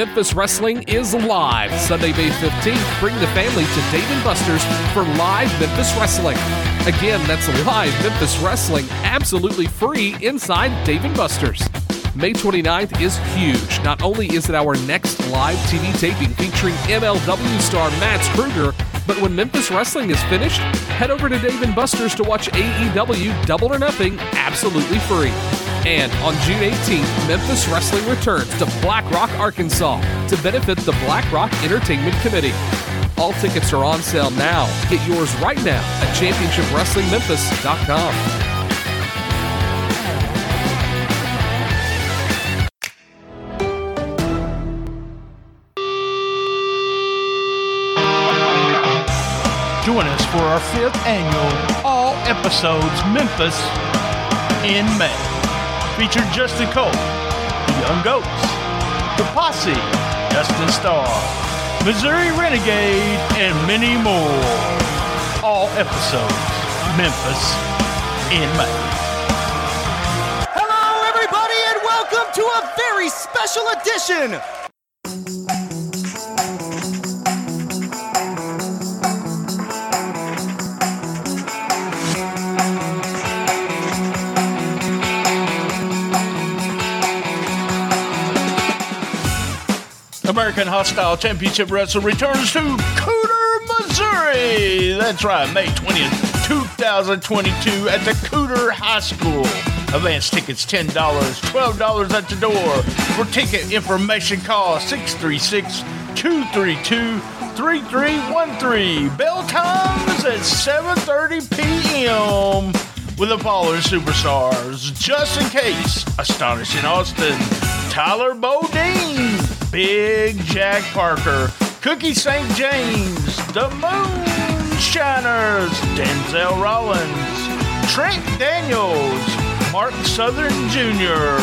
Memphis Wrestling is live. Sunday, May 15th, bring the family to Dave & Buster's for live Memphis Wrestling. Again, that's live Memphis Wrestling, absolutely free inside Dave & Buster's. May 29th is huge. Not only is it our next live TV taping featuring MLW star Mads Kruger, but when Memphis Wrestling is finished, head over to Dave & Buster's to watch AEW Double or Nothing absolutely free. And on June 18th, Memphis Wrestling returns to Black Rock, Arkansas to benefit the Black Rock Entertainment Committee. All tickets are on sale now. Get yours right now at championshipwrestlingmemphis.com. Join us for our fifth annual All Episodes Memphis in May. Featuring Justin Cole, The Young Goats, The Posse, Justin Starr, Missouri Renegade, and many more. All episodes Memphis in May. Hello, everybody, and welcome to a very special edition American Hostile Championship Wrestling returns to Cooter, Missouri. That's right, May 20th, 2022 at the Cooter High School. Advance tickets $10, $12 at the door. For ticket information, call 636 232 3313. Bell times at 7.30 p.m. with the following superstars. Just in case, Astonishing Austin, Tyler Bodine, Big Jack Parker, Cookie St. James, The Moonshiners, Denzel Rollins, Trent Daniels, Mark Southern Jr.,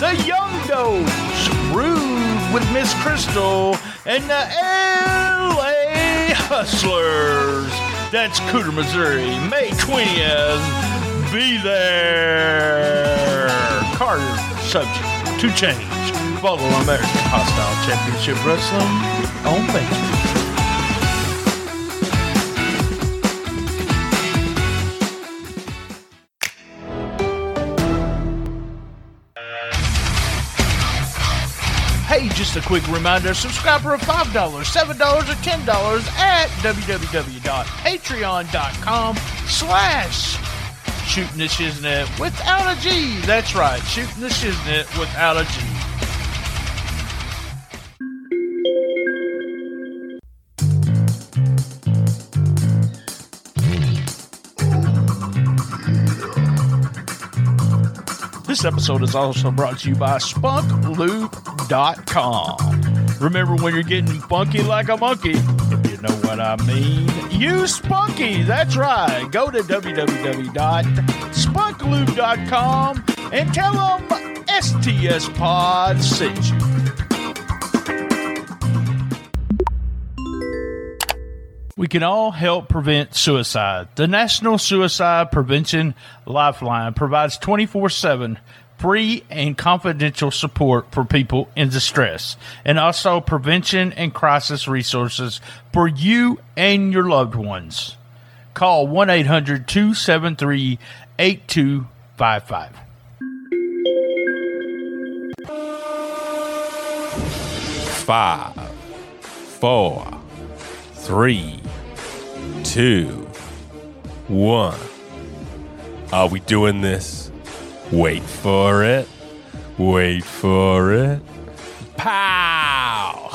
The Young Goats, Rude with Miss Crystal, and the LA Hustlers. That's Cooter, Missouri, May 20th. Be there. Carter, subject to change. Follow American Hostile Championship Wrestling on Facebook. Hey, just a quick reminder subscribe for $5, $7, or $10 at www.patreon.com slash shooting the shiznit without a G. That's right, shooting the shiznit without a G. This episode is also brought to you by SpunkLoop.com. Remember when you're getting funky like a monkey, what I mean, You Spunky. That's right. Go to www.spunkloop.com and tell them STS Pod sent you. We can all help prevent suicide. The National Suicide Prevention Lifeline provides 24 7 free and confidential support for people in distress and also prevention and crisis resources for you and your loved ones. Call 1 800 273 8255. Five, four, three, two, one. Are we doing this? Wait for it. Wait for it. Pow!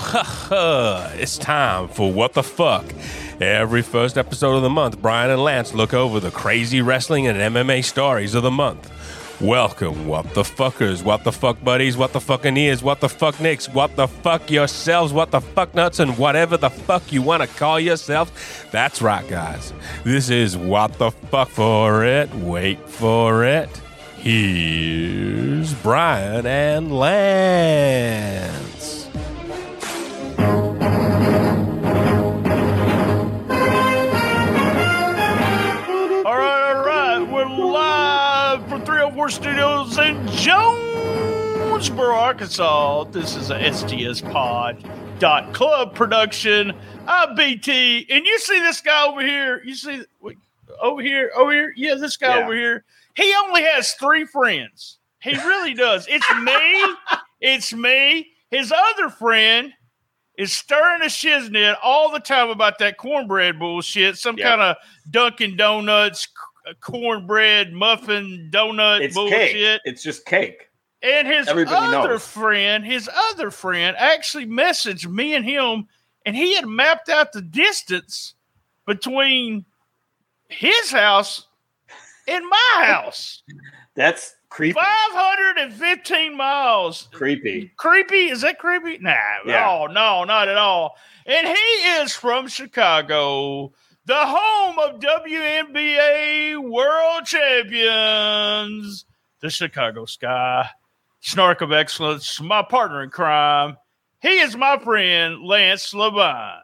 it's time for What the Fuck. Every first episode of the month, Brian and Lance look over the crazy wrestling and MMA stories of the month. Welcome, what the fuckers, what the fuck buddies, what the fucking ears, what the fuck nicks, what the fuck yourselves, what the fuck nuts, and whatever the fuck you want to call yourselves. That's right, guys. This is what the fuck for it. Wait for it. Here's Brian and Lance. All right, all right. We're live from 304 Studios in Jonesboro, Jonesboro, Arkansas. This is a STS Pod dot club production. I'm BT, and you see this guy over here. You see wait, over here, over here. Yeah, this guy Yeah. over here. He only has three friends. He really does. It's me. It's me. His other friend is stirring a shiznit all the time about that cornbread bullshit. Some Yeah. kind of Dunkin' Donuts uh, cornbread muffin donut It's bullshit. cake. It's just cake. And his Everybody other knows. friend, his other friend, actually messaged me and him, and he had mapped out the distance between his house and my house. That's creepy. 515 miles. Creepy. Creepy? Is that creepy? Nah, Yeah. no, no, not at all. And he is from Chicago, the home of WNBA World Champions, the Chicago Sky. Snark of Excellence, my partner in crime. He is my friend, Lance Levine.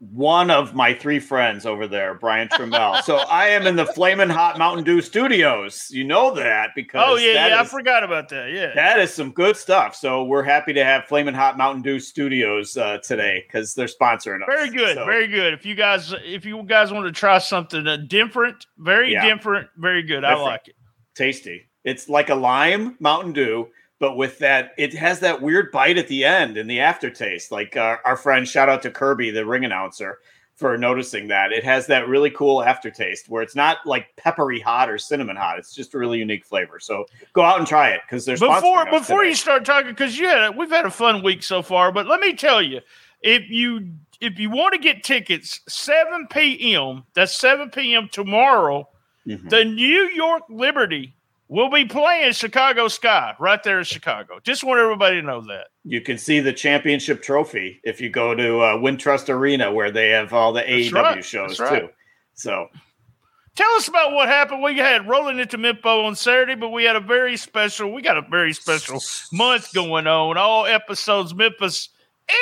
One of my three friends over there, Brian Trammell. so I am in the Flamin' Hot Mountain Dew Studios. You know that because Oh, yeah, yeah, I forgot about that. Yeah. That is some good stuff. So we're happy to have Flamin' Hot Mountain Dew Studios uh, today because they're sponsoring us. Very good, So, very good. If you guys, if you guys want to try something uh, different, very Yeah. different, very good. I like it. tasty. It's like a lime Mountain Dew, but with that, it has that weird bite at the end and the aftertaste. Like uh, our friend, shout out to Kirby, the ring announcer, for noticing that. It has that really cool aftertaste where it's not like peppery hot or cinnamon hot. It's just a really unique flavor. So go out and try it because there's Before before you start talking, because you we've had a fun week so far, but let me tell you, if you if you want to get tickets, seven p.m. That's seven p.m. tomorrow. Mhm. The New York Liberty will be playing Chicago Sky right there in Chicago. Just want everybody to know that. you can see the championship trophy if you go to uh, Wintrust Arena where they have all the AEW right. shows That's right. too. So Tell us about what happened. We had rolling into Mimpo on Saturday, but we had a very special. We got a very special month going on. All episodes Memphis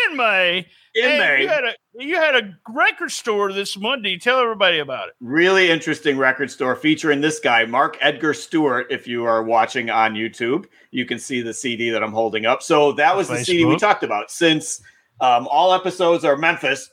in May. In And you had a you had a record store this Monday. Tell everybody about it. really interesting record store featuring this guy, Mark Edgar Stuart. If you are watching on YouTube, you can see the CD that I'm holding up. So that was the CD we talked about. Since um, all episodes are Memphis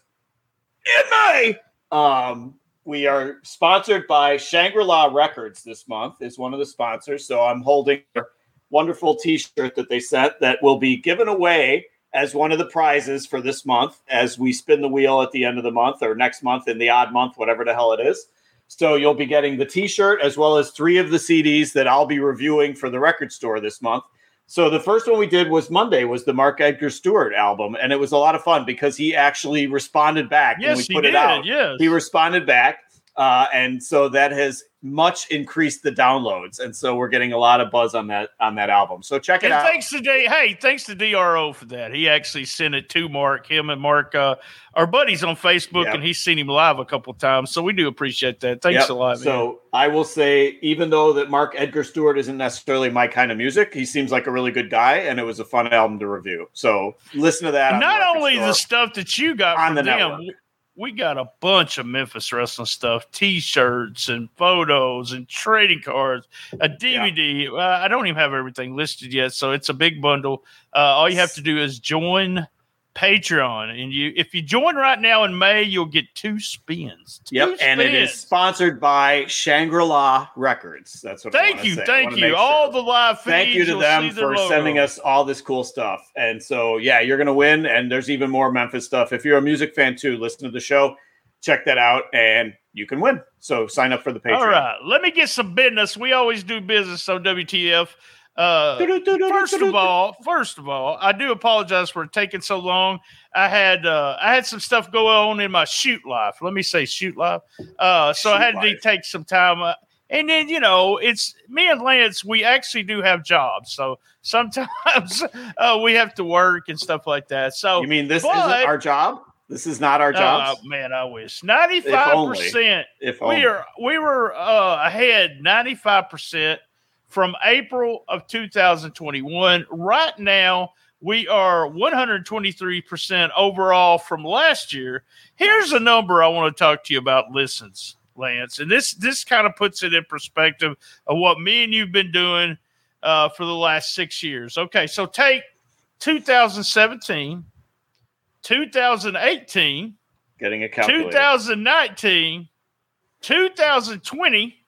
in May, um, we are sponsored by Shangri La Records this month. Is one of the sponsors. So I'm holding a wonderful T-shirt that they sent that will be given away as one of the prizes for this month as we spin the wheel at the end of the month or next month in the odd month, whatever the hell it is. So you'll be getting the t-shirt as well as three of the CDs that I'll be reviewing for the record store this month. So the first one we did was Monday was the Mark Edgar Stuart album and it was a lot of fun because he actually responded back when we put did. it out. Yes. He responded back uh, and so that has much increased the downloads and so we're getting a lot of buzz on that on that album. So check it and out. thanks to D- hey, thanks to DRO for that. He actually sent it to Mark. Him and Mark uh, are buddies on Facebook, Yep. and he's seen him live a couple times. So we do appreciate that. Thanks Yep. a lot. man. So I will say, even though that Mark Edgar Stuart isn't necessarily my kind of music, he seems like a really good guy, and it was a fun album to review. So listen to that. on not only the stuff that you got On from the them, network. We, got a bunch of Memphis wrestling stuff, T-shirts and photos and trading cards, a DVD. Uh, I don't even have everything listed yet, so it's a big bundle. Uh, all you have to do is join Patreon, and you if you join right now in May, you'll get two spins. Two Yep, and it is sponsored by Shangri La Records. That's what. Thank you, say. Thank you. All the live feeds. Thank you to them for logo. sending us all this cool stuff. And so, yeah, you're going to win. And there's even more Memphis stuff. If you're a music fan too, listen to the show, check that out, and you can win. So sign up for the Patreon. All right, let me get some business. We always do business on WTF. Uh, first of all, first of all, I do apologize for taking so long. I had uh, I had some stuff go on in my shoot life. Let me say shoot life. Uh, so I Shoot had to take some time. Uh, and then you know, it's me and Lance. We actually do have jobs, so sometimes uh, we have to work and stuff like that. So You mean this But- isn't our job? This is not our uh, job. man, I wish ninety five percent if only. we are we were uh, ahead 95% from April of 2021. Right now, we are 123% overall from last year. Here's a number I want to talk to you about listens, Lance. And this this kind of puts it in perspective of what me and you've been doing uh, for the last six years. Okay, so take 2017, 2018, Getting a calculator. 2019, 2020,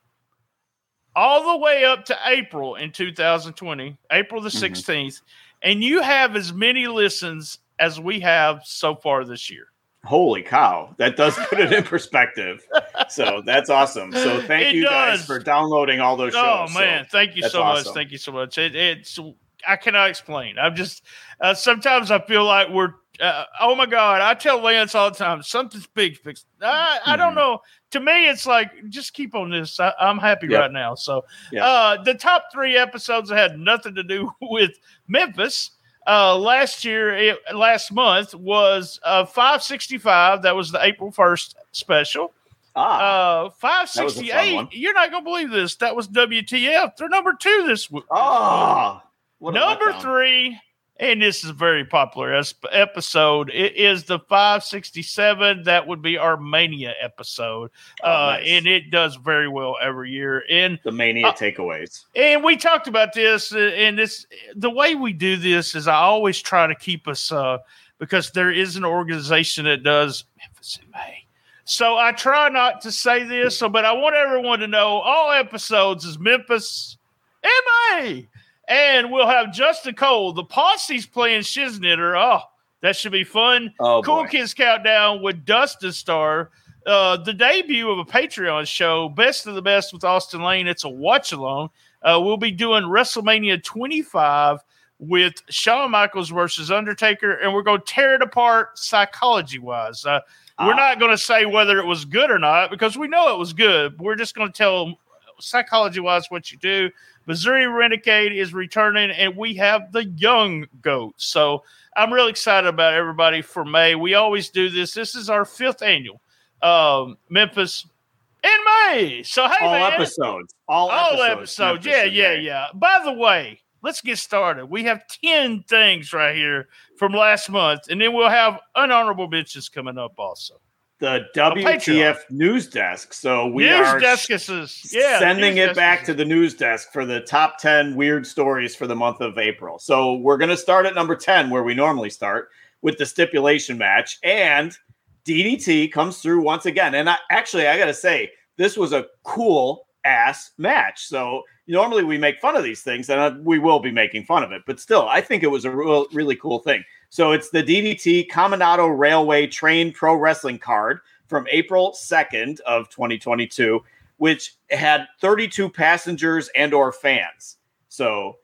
all the way up to April in 2020, April the Mhm. 16th, and you have as many listens as we have so far this year. Holy cow. That does put it in perspective. So that's awesome. So thank It you guys for downloading all those shows. Oh shows. man, thank you so much. Thank you so much. It, it's I cannot explain. I'm just uh, sometimes I feel like we're. Uh, oh my god! I tell Lance all the time something's big fixed. I, I don't Mhm. know. To me, it's like just keep on this. I, I'm happy Yep. right now. So, Yep. uh, the top three episodes had nothing to do with Memphis. Uh, last year, it, last month was uh, 565. That was the April 1st special. Ah. Uh, 568. You're not going to believe this. That was WTF. They're number two this week. oh. What a number three, and this is a very popular episode. It is the 567. That would be our Mania episode. Oh, uh, nice. And it does very well every year. And The mania Uh, takeaways. and we talked about this, uh, and this the way we do this is I always try to keep us uh, because there is an organization that does Memphis in May. So I try not to say this, but I want everyone to know all episodes is Memphis MA. And we'll have Justin Cole. The posse's playing Shiznitter. Oh, that should be fun. Oh, Cool boy. Kids Countdown with Dustin Star. Uh, the debut of a Patreon show, Best of the Best with Austin Lane. It's a watch along. Uh, we'll be doing WrestleMania 25 with Shawn Michaels versus Undertaker, and we're going to tear it apart psychology wise. Uh, we're Ah. not going to say whether it was good or not because we know it was good. We're just going to tell psychology wise what you do. Missouri Renegade is returning, and we have the young goats. So I'm really excited about everybody for May. We always do this. This is our fifth annual um, Memphis in May. So hey, all man, episodes. All, all episodes. episodes. Yeah, yeah, yeah. By the way, let's get started. We have 10 things right here from last month, and then we'll have unhonorable mentions coming up also. The WTF news desk. So we news are deskuses. Yeah. sending it back to the news desk for the top 10 weird stories for the month of April. So we're going to start at number 10, where we normally start with the stipulation match. And DDT comes through once again. And I, actually, I got to say, this was a cool ass match. So normally we make fun of these things, and uh, we will be making fun of it. But still, I think it was a real, really cool thing. So it's the DDT Kominato Railway Train Pro Wrestling card from April 2nd of 2022, which had 32 passengers and or fans. So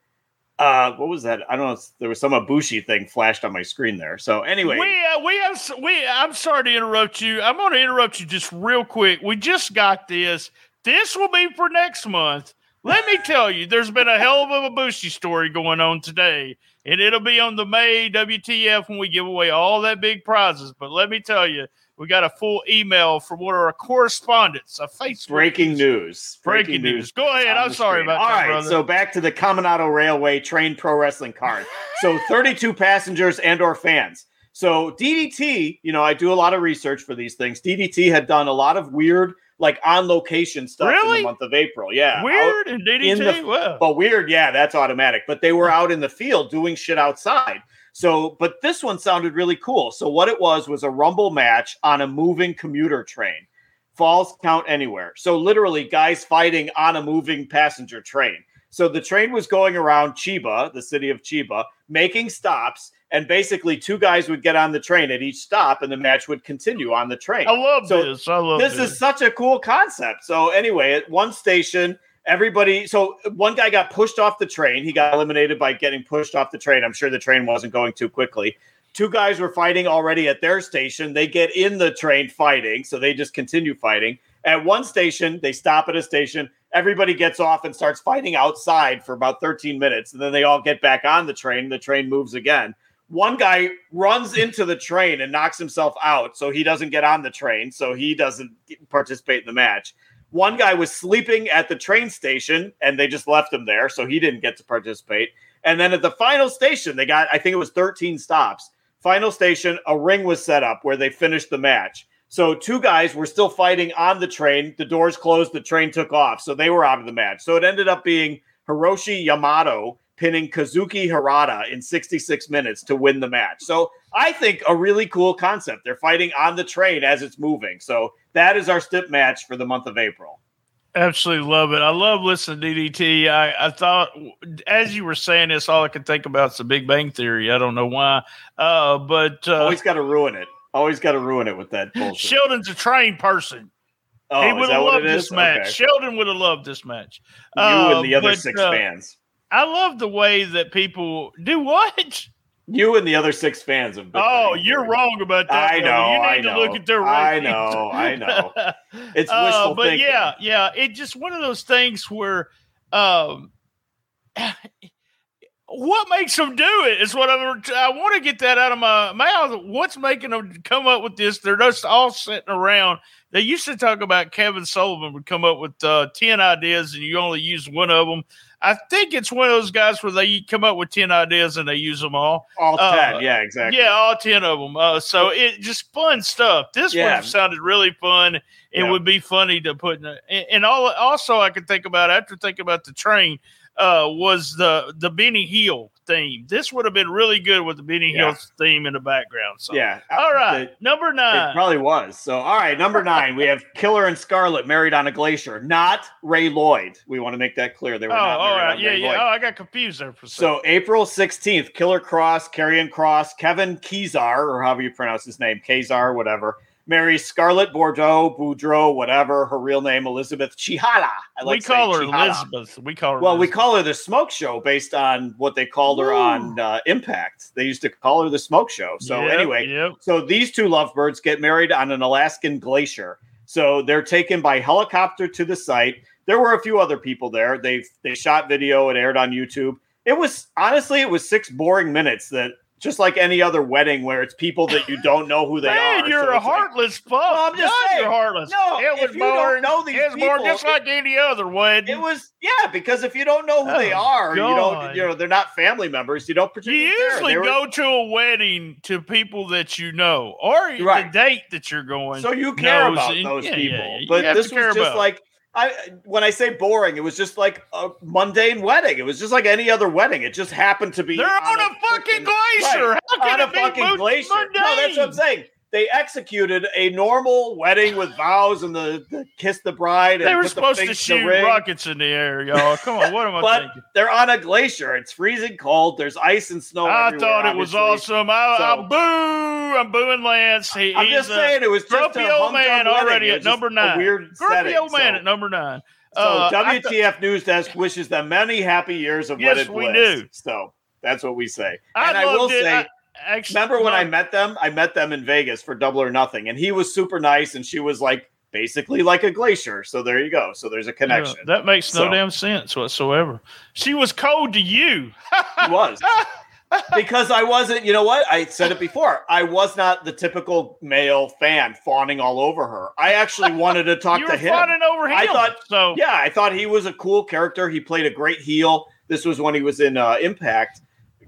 uh what was that? I don't know. There was some Abushi thing flashed on my screen there. So anyway, We uh, we have we. I'm sorry to interrupt you. I'm going to interrupt you just real quick. We just got this. This will be for next month. Let me tell you, there's been a hell of a Bushi story going on today, and it'll be on the May WTF when we give away all that big prizes. But let me tell you, we got a full email from one of our correspondents, a Facebook breaking news. Breaking news. Go ahead. I'm sorry screen. about All that, right, brother. so back to the Kominato Railway Train Pro Wrestling card. So 32 passengers and or fans. So DDT, you know, I do a lot of research for these things. DDT had done a lot of weird, like on location stuff in the month of April. Yeah, out- Weird and DDT. in the- well, but weird, yeah, that's automatic. But they were out in the field doing shit outside. So, but this one sounded really cool. So, what it was was a rumble match on a moving commuter train. Falls count anywhere. So, literally, guys fighting on a moving passenger train. So, the train was going around Chiba, the city of Chiba, making stops. And basically, two guys would get on the train at each stop, and the match would continue on the train I love so this. I love this this. is such a cool concept. So anyway, at one station, everybody. So one guy got pushed off the train. He got eliminated by getting pushed off the train. I'm sure the train wasn't going too quickly. Two guys were fighting already at their station. They get in the train fighting, so they just continue fighting. At one station, they stop at a station. Everybody gets off and starts fighting outside for about 13 minutes, and then they all get back on the train. The train moves again one guy runs into the train and knocks himself out so he doesn't get on the train so he doesn't participate in the match. One guy was sleeping at the train station and they just left him there so he didn't get to participate. And then at the final station they got i think it was 13 stops. Final station a ring was set up where they finished the match. So two guys were still fighting on the train. The doors closed the train took off so they were out of the match. So it ended up being Hiroshi Yamato pinning Kazuki Hirata in 66 minutes to win the match. So I think a really cool concept. They're fighting on the train as it's moving. So that is our stip match for the month of April. Absolutely love it. I love listening to DDT. I, I thought, as you were saying this, all I could think about is the Big Bang Theory. I don't know why, uh, but uh, always got to ruin it. Always got to ruin it with that bullshit. Sheldon's a trained person. Oh, he would have loved this match. Okay. Sheldon would have loved this match. You Uh, and the other but, six uh, fans. I love the way that people do what? You and the other six fans of Big Oh, you're wrong about that. I know, You need I to know. look at their I know, I know. It's Uh, but thinking. yeah, yeah, it's just one of those things where, um, what makes them do it is what I'm. I want to get that out of my mouth. What's making them come up with this? They're just all sitting around. They used to talk about Kevin Sullivan would come up with uh, ten ideas and you only use one of them. I think it's one of those guys where they come up with ten ideas and they use them all. All Uh, ten. yeah, exactly. Yeah, all ten of them. Uh, so it just fun stuff. This Yeah. one sounded really fun. It Yeah. would be funny to put in. A, and and all also I could think about after thinking about the train uh, was the the Benny Hill theme. This would have been really good with the Benny Yeah. Hill theme in the background. So yeah. Uh, all right, It, number it nine. probably was. So, all right, number nine, we have Killer and Scarlett married on a glacier, not Ray Lloyd. We want to make that clear. They oh, were not all married right, yeah, Ray yeah. Lloyd. Oh, I got confused there for. So April 16th, Killer Kross, Karrion Kross, Kevin Kesar, or however you pronounce his name, Kesar, whatever, marries Scarlett Bordeaux, Boudreaux, whatever, her real name, Elizabeth Chihala. I like we call her Chihala. Elizabeth. We call her. Well, we call her the Smoke Show based on what they called her on uh, Impact. They used to call her the Smoke Show. So Yep, anyway, yep. so these two lovebirds get married on an Alaskan glacier. So they're taken by helicopter to the site. There were a few other people there. They they shot video. It aired on YouTube. It was honestly, it was six boring minutes that just like any other wedding where it's people that you don't know who they Man, are. you're So a like- heartless fuck. I'm just God, saying. You're heartless. No, it was if you don't know these it was boring people, just it- like any other wedding. It was yeah, because if you don't know who they Oh, are, you don't you know they're not family members. You don't You particularly care. usually were- go to a wedding to people that you know, or Right. the date that you're going. So you care knows about those yeah, people, yeah, you but this was just about. like I. When I say boring, it was just like a mundane wedding. It was just like any other wedding. It just happened to be they're on, a, fucking glacier. right, How can on a fucking glacier. No, that's what I'm saying. They executed a normal wedding with vows and the, the kiss the bride. And They were supposed to things in the shoot rockets in the air, y'all. Come on, what am I But thinking? they're on a glacier. It's freezing cold. There's ice and snow. I thought it was awesome. I, So- I boo. I'm booing Lance. He, I'm just saying it was just grumpy a old man wedding. already at number a nine. Weird grumpy setting, old man so- at number nine. So Uh, th- WTF News Desk wishes them many happy years of Yes, wedded we bliss. do. So that's what we say. I and I will it. say, I- actually, remember when no, I met them? I met them in Vegas for Double or Nothing, and he was super nice, and she was like basically like a glacier. So there you go. So there's a connection. Yeah, that makes no So- damn sense whatsoever. She was cold to you. He was. because I wasn't, you know what? I said it before. I was not the typical male fan fawning all over her. I actually wanted to talk to him. fawning over him. I thought- so. Yeah, I thought he was a cool character. He played a great heel. This was when he was in uh, Impact,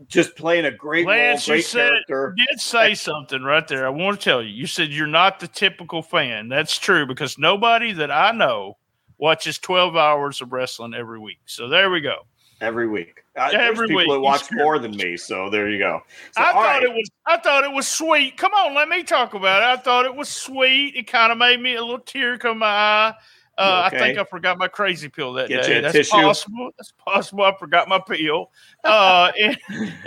just playing a great Lance, role, you great said character. you did say something right there. I want to tell you. You said you're not the typical fan. That's true because nobody that I know watches 12 hours of wrestling every week. So there we go. every week. Uh, Every there's people week. that watch more than me, so there you go. So, I thought right. it was I thought it was sweet. Come on, let me talk about it. I thought it was sweet. It kind of made me a little tear come my eye. Uh, Okay. I think I forgot my crazy pill that Get day. you a That's tissue? possible. That's possible. I forgot my pill. Uh, and,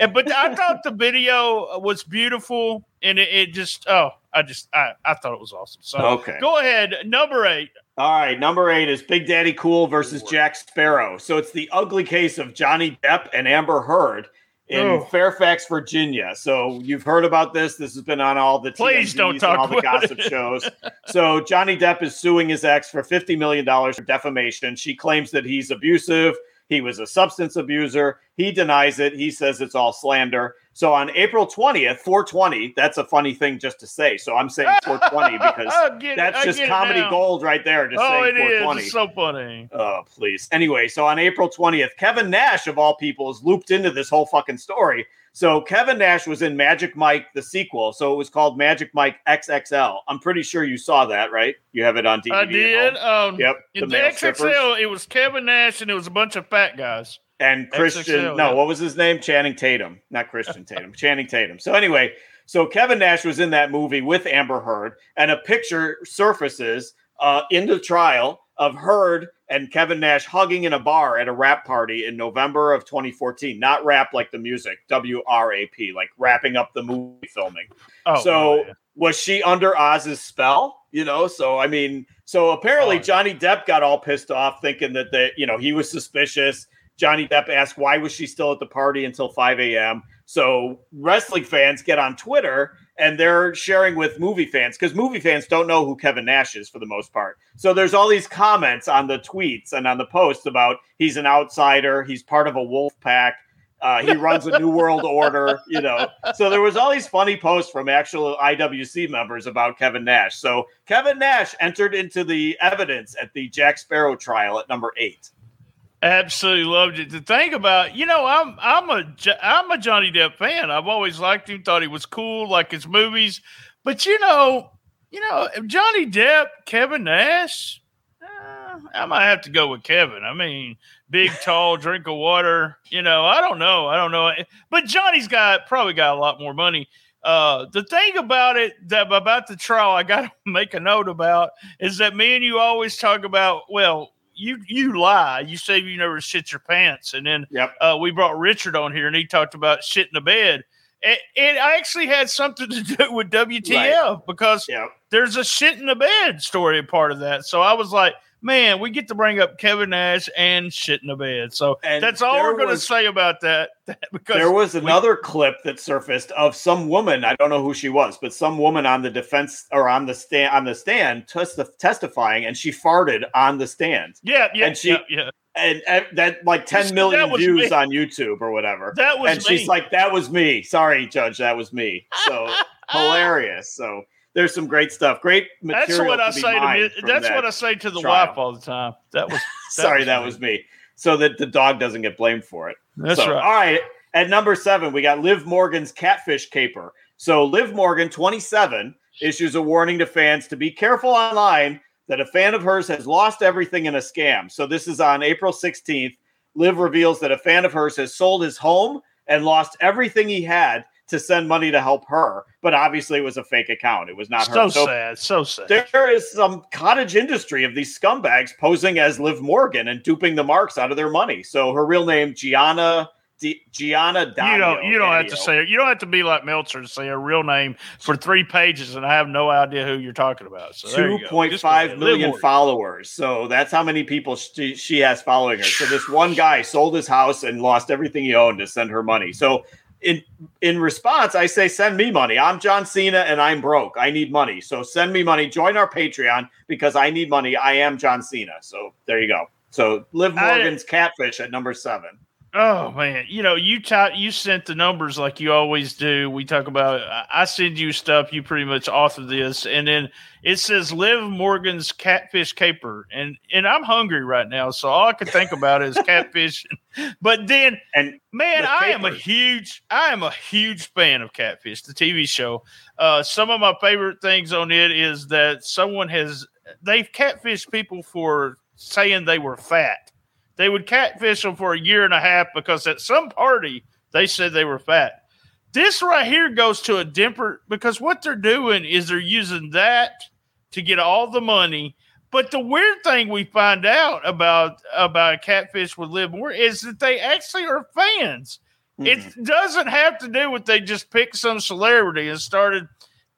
and- but I thought the video was beautiful, and it, it just oh, I just I, I thought it was awesome. So Okay. go ahead, number eight. All right, number eight is Big Daddy Cool versus Jack Sparrow. So it's the ugly case of Johnny Depp and Amber Heard in Oh. Fairfax, Virginia. So you've heard about this. This has been on all the Please don't TMZs talk and all the gossip it. shows. So Johnny Depp is suing his ex for fifty million dollars for defamation. She claims that he's abusive. He was a substance abuser. He denies it. He says it's all slander. So on April 20th, 420, that's a funny thing just to say. So I'm saying 420 because get that's just comedy now. gold right there. Just Oh, saying it is. 420. It's so funny. Oh, please. Anyway, so on April 20th, Kevin Nash, of all people, is looped into this whole fucking story. So Kevin Nash was in Magic Mike, the sequel. So it was called Magic Mike XXL. I'm pretty sure you saw that, right? You have it on DVD. I did. Um, Yep. in The the, XXL, strippers. it was Kevin Nash and it was a bunch of fat guys. And Christian. XXL, no, yeah. what was his name? Channing Tatum, not Christian Tatum. Channing Tatum. So anyway, so Kevin Nash was in that movie with Amber Heard, and a picture surfaces uh, in the trial of Heard and Kevin Nash hugging in a bar at a rap party in November of 2014. Not rap like the music, W R A P, like wrapping up the movie filming. Oh, so yeah. was she under Oz's spell? You know, so I mean, so apparently Oh. Johnny Depp got all pissed off thinking that the you know he was suspicious. Johnny Depp asked why was she still at the party until 5 a.m. So wrestling fans get on Twitter and they're sharing with movie fans because movie fans don't know who Kevin Nash is for the most part. So there's all these comments on the tweets and on the posts about he's an outsider, he's part of a wolf pack. Uh, he runs a new world order, you know. So there was all these funny posts from actual IWC members about Kevin Nash. So Kevin Nash entered into the evidence at the Jack Sparrow trial at number eight. Absolutely loved it. The thing about you know, I'm I'm a I'm a Johnny Depp fan. I've always liked him. Thought he was cool, like his movies. But you know, you know, Johnny Depp, Kevin Nash. Uh, I might have to go with Kevin. I mean, big, tall, drink of water. You know, I don't know. I don't know. But Johnny's got probably got a lot more money. Uh, the thing about it that about the trial, I got to make a note about is that me and you always talk about. Well, you you lie. You say you never shit your pants, and then Yep. uh, we brought Richard on here, and he talked about shit in the bed. It, it actually had something to do with WTF because Yep. there's a shit in the bed story part of that. So I was like, man, we get to bring up Kevin Nash and shit in the bed. So And that's all we're going to say about that. because There was we- another clip that surfaced of some woman. I don't know who she was, but some woman on the defense or on the stand on the stand testif- testifying, and she farted on the stand, yeah, yeah, and she- yeah, yeah. and, and that like ten million views me. on YouTube or whatever. That was and me. she's like, "That was me. Sorry, Judge, that was me." So hilarious. So there's some great stuff. Great material. that's what I say to me. That's that. what I say to the trial. wife all the time. That was Sorry, was that was me. So that the dog doesn't get blamed for it. that's So, right. All right. At number seven, we got Liv Morgan's catfish caper. So Liv Morgan, 27, issues a warning to fans to be careful online that a fan of hers has lost everything in a scam. So this is on April 16th. Liv reveals that a fan of hers has sold his home and lost everything he had to send money to help her. But obviously, it was a fake account. It was not So her. So sad. So sad. there is some cottage industry of these scumbags posing as Liv Morgan and duping the marks out of their money. So her real name, Gianna Gianna you don't. You don't have to say. You don't have to be like Meltzer to say a real name for three pages, and I have no idea who you're talking about. So Two point five million followers. So that's how many people she, she has following her. So this one guy sold his house and lost everything he owned to send her money. So in in response, I say, send me money. I'm John Cena and I'm broke. I need money. So send me money. Join our Patreon because I need money. I am John Cena. So there you go. So Liv Morgan's catfish at number seven. Oh man, you know you t- you sent the numbers like you always do. We talk about I- send you stuff. You pretty much author this, and then it says Liv Morgan's catfish caper, and and I'm hungry right now, so all I can think about is catfish. But then, And man, The I am a huge I am a huge fan of Catfish, the TV show. Uh, some of my favorite things on it is that someone has they've catfished people for saying they were fat they would catfish them for a year and a half because at some party they said they were fat. This right here goes to a dimper because what they're doing is they're using that to get all the money. But the weird thing we find out about about catfish with Liv Moore is that they actually are fans. Mhm. It doesn't have to do with they just picked some celebrity and started.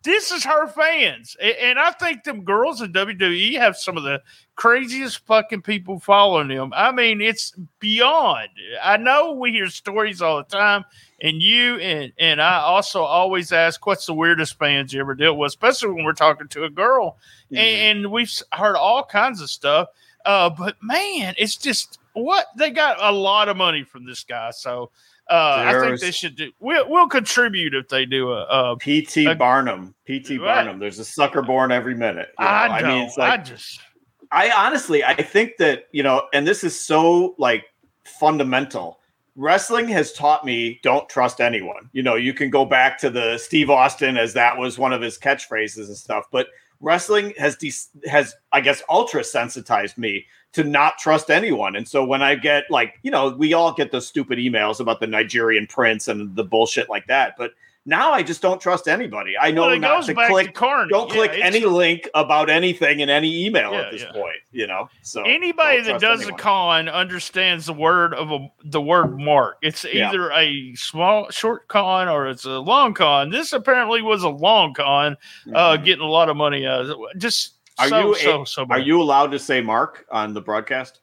This is her fans, and I think them girls in WWE have some of the craziest fucking people following them. I mean, it's beyond. I know we hear stories all the time, and you and and I also always ask, "What's the weirdest fans you ever dealt with?" Especially when we're talking to a girl, Mhm. and we've heard all kinds of stuff. Uh, but man, it's just what they got a lot of money from this guy, so. Uh, I think they should do. We'll, we'll contribute if they do a. a PT Uh, Barnum. PT. Barnum. There's a sucker born every minute. you know? I don't. I, mean, it's like just. I honestly, I think that you know, and this is so like fundamental. Wrestling has taught me don't trust anyone. You know, you can go back to the Steve Austin as that was one of his catchphrases and stuff, but wrestling has de- has I guess ultra sensitized me to not trust anyone. And so when I get like, you know, we all get those stupid emails about the Nigerian prince and the bullshit like that, but now I just don't trust anybody. I know Well, not to back to click. Don't Yeah, click any link about anything in any email Yeah, at this yeah. point. You know, so Anybody that does anyone. a con understands the word of a the word mark. It's either a small short con or it's a long con. This apparently was a long con, uh, Mhm. getting a lot of money out. Just Are so, you so so Are bad. you allowed to say Mark on the broadcast?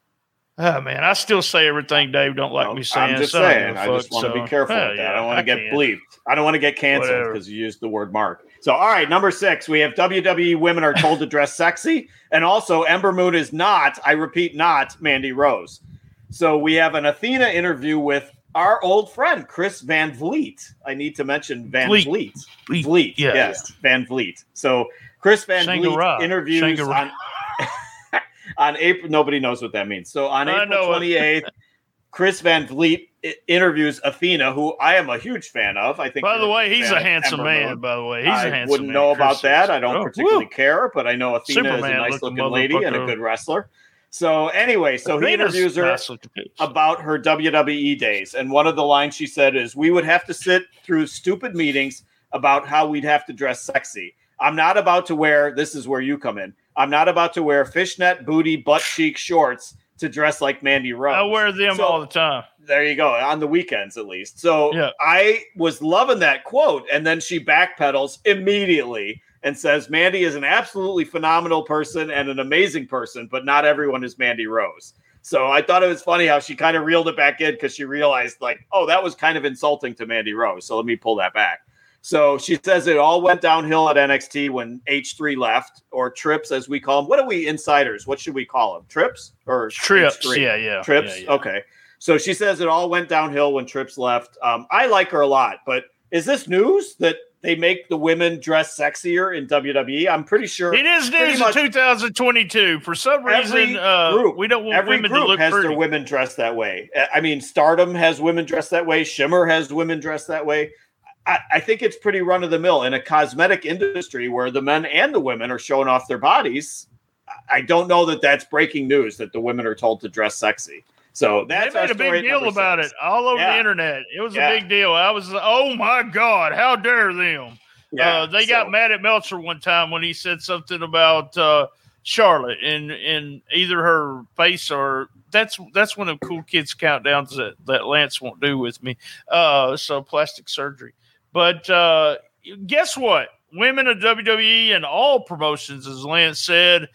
Oh man, I still say everything Dave don't like No, me saying. I'm just so I saying. give just want to be careful with that. yeah, I don't want to get can. bleeped. I don't want to get canceled because you used the word mark. So, all right, number six, we have WWE women are told to dress sexy, and also Ember Moon is not. I repeat, not Mandy Rose. So we have an Athena interview with our old friend Chris Van Vliet. I need to mention Van Vliet. Vliet. Vliet. Vliet, Yeah, yes, Van Vliet. So Chris Van. Vliet interviews on on April. Nobody knows what that means. So on I April twenty eighth, Chris Van Vliet interviews Athena, who I am a huge fan of. I think. By the way, he's a handsome Ember man. Moon. By the way, he's a I handsome man. I wouldn't man. know about Chris that. I don't Oh, particularly woo. care, but I know Athena is a nice looking lady and a good wrestler. So anyway, so he interviews her nice looking bitch. about her WWE days. And one of the lines she said is, We would have to sit through stupid meetings about how we'd have to dress sexy. I'm not about to wear, this is where you come in. I'm not about to wear fishnet booty, butt cheek shorts to dress like Mandy Rose. I wear them So- all the time. There you go, on the weekends at least. So Yeah. I was loving that quote. And then she backpedals immediately and says, Mandy is an absolutely phenomenal person and an amazing person, but not everyone is Mandy Rose. So I thought it was funny how she kind of reeled it back in because she realized, like, oh, that was kind of insulting to Mandy Rose. So let me pull that back. So she says it all went downhill at NXT when H3 left, or Trips as we call them. What are we insiders? What should we call them? Trips or Trips. H3? Yeah, yeah. Trips. yeah, yeah. Okay. So she says it all went downhill when Trips left. Um, I like her a lot, but is this news that they make the women dress sexier in WWE? I'm pretty sure It is news in 2022. For some reason, uh, group- we don't want every women to group look has pretty. their women dressed that way. I mean, Stardom has women dressed that way. Shimmer has women dressed that way. I, I think it's pretty run of the mill in a cosmetic industry where the men and the women are showing off their bodies. I- don't know that that's breaking news that the women are told to dress sexy. So they made a big deal about six. it all over Yeah. the internet. It was Yeah. a big deal. I was, oh my god, how dare them? Yeah, uh, they so- got mad at Meltzer one time when he said something about uh, Charlotte in in either her face or that's that's one of the cool kids countdowns that, that Lance won't do with me. Uh, so plastic surgery. But uh, guess what? Women of WWE and all promotions, as Lance said,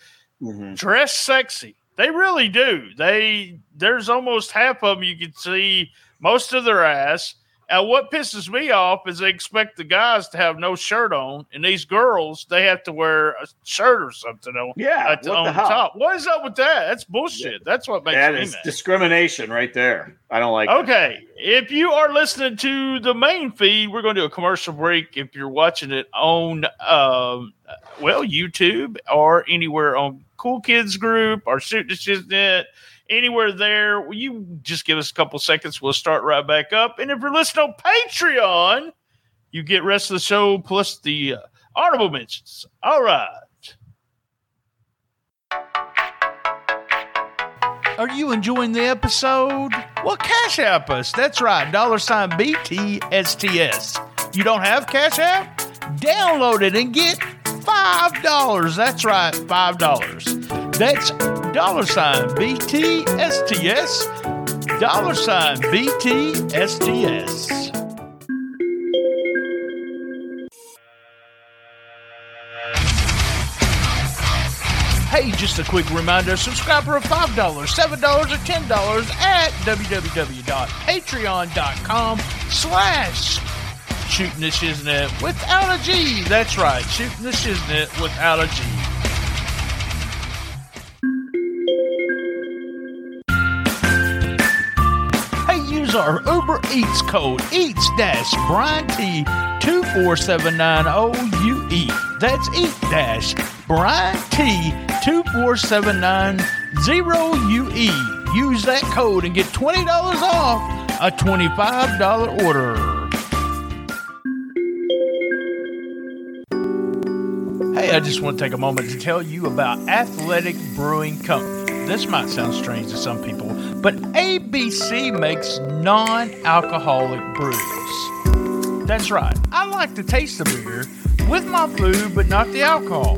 Mhm. dress sexy. They really do. They there's almost half of them you can see most of their ass. And what pisses me off is they expect the guys to have no shirt on, and these girls they have to wear a shirt or something on, Yeah, what on top. What is up with that? That's bullshit. That's what makes That me is mad. discrimination right there. I don't like. it. Okay, if you are listening to the main feed, we're going to do a commercial break. If you're watching it on, um, well, YouTube or anywhere on Cool Kids Group or Shoot the Shiznit, anywhere there, will you just give us a couple seconds? We'll start right back up. And if you're listening on Patreon, you get rest of the show plus the uh, honorable mentions. All right. Are you enjoying the episode? Well, Cash App us. That's right. Dollar sign BTSTS. You don't have Cash App? Download it and get $5. That's right, $5. That's dollar sign BTSTS. Dollar sign BTSTS. Hey, just a quick reminder subscribe for $5, $7, or $10 at www.patreon.com slash shooting the shiznit without a G. That's right, shooting the shiznit without a G. our Uber Eats code Eats Dash Brian T two four seven nine O U E. That's Eat Dash Brian T two four seven nine zero U E. Use that code and get twenty dollars off a twenty five dollar order. Hey, I just want to take a moment to tell you about Athletic Brewing Company. this might sound strange to some people, but ABC makes non alcoholic brews. That's right, I like to taste the beer with my food, but not the alcohol.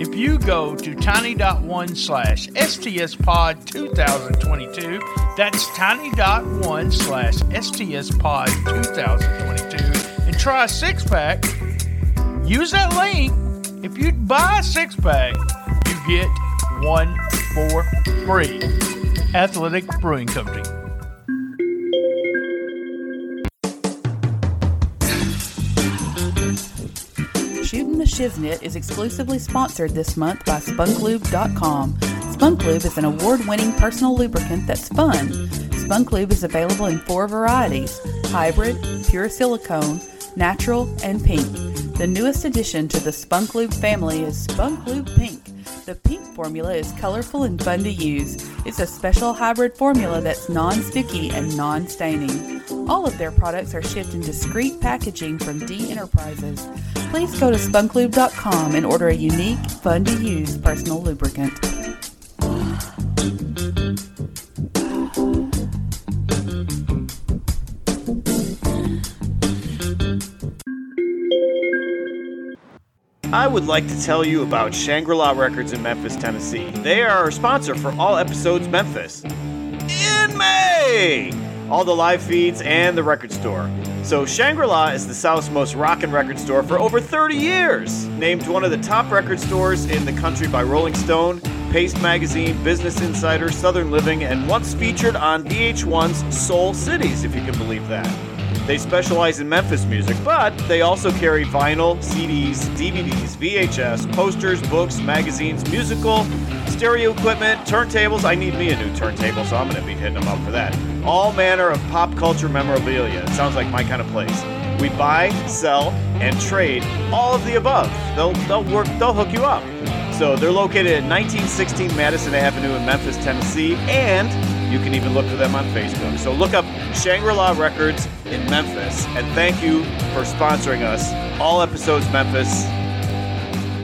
If you go to tiny.one slash STS pod 2022, that's tiny.one slash STS pod 2022, and try a six pack, use that link. If you buy a six pack, you get one for free. Athletic Brewing Company. Shootin' the Shiznit is exclusively sponsored this month by SpunkLube.com. SpunkLube is an award winning personal lubricant that's fun. SpunkLube is available in four varieties hybrid, pure silicone, natural, and pink. The newest addition to the SpunkLube family is Spunk Lube Pink. The pink formula is colorful and fun to use. It's a special hybrid formula that's non sticky and non staining. All of their products are shipped in discreet packaging from D Enterprises. Please go to spunklube.com and order a unique, fun to use personal lubricant. I would like to tell you about Shangri La Records in Memphis, Tennessee. They are our sponsor for all episodes Memphis in May. All the live feeds and the record store. So Shangri La is the South's most rockin' record store for over 30 years. Named one of the top record stores in the country by Rolling Stone, Paste Magazine, Business Insider, Southern Living, and once featured on VH1's Soul Cities, if you can believe that. They specialize in Memphis music, but they also carry vinyl, CDs, DVDs, VHS, posters, books, magazines, musical, stereo equipment, turntables. I need me a new turntable, so I'm going to be hitting them up for that. All manner of pop culture memorabilia. It sounds like my kind of place. We buy, sell, and trade all of the above. They'll they'll work. They'll hook you up. So they're located at 1916 Madison Avenue in Memphis, Tennessee, and you can even look for them on Facebook. So look up Shangri-La Records in Memphis, and thank you for sponsoring us. All episodes Memphis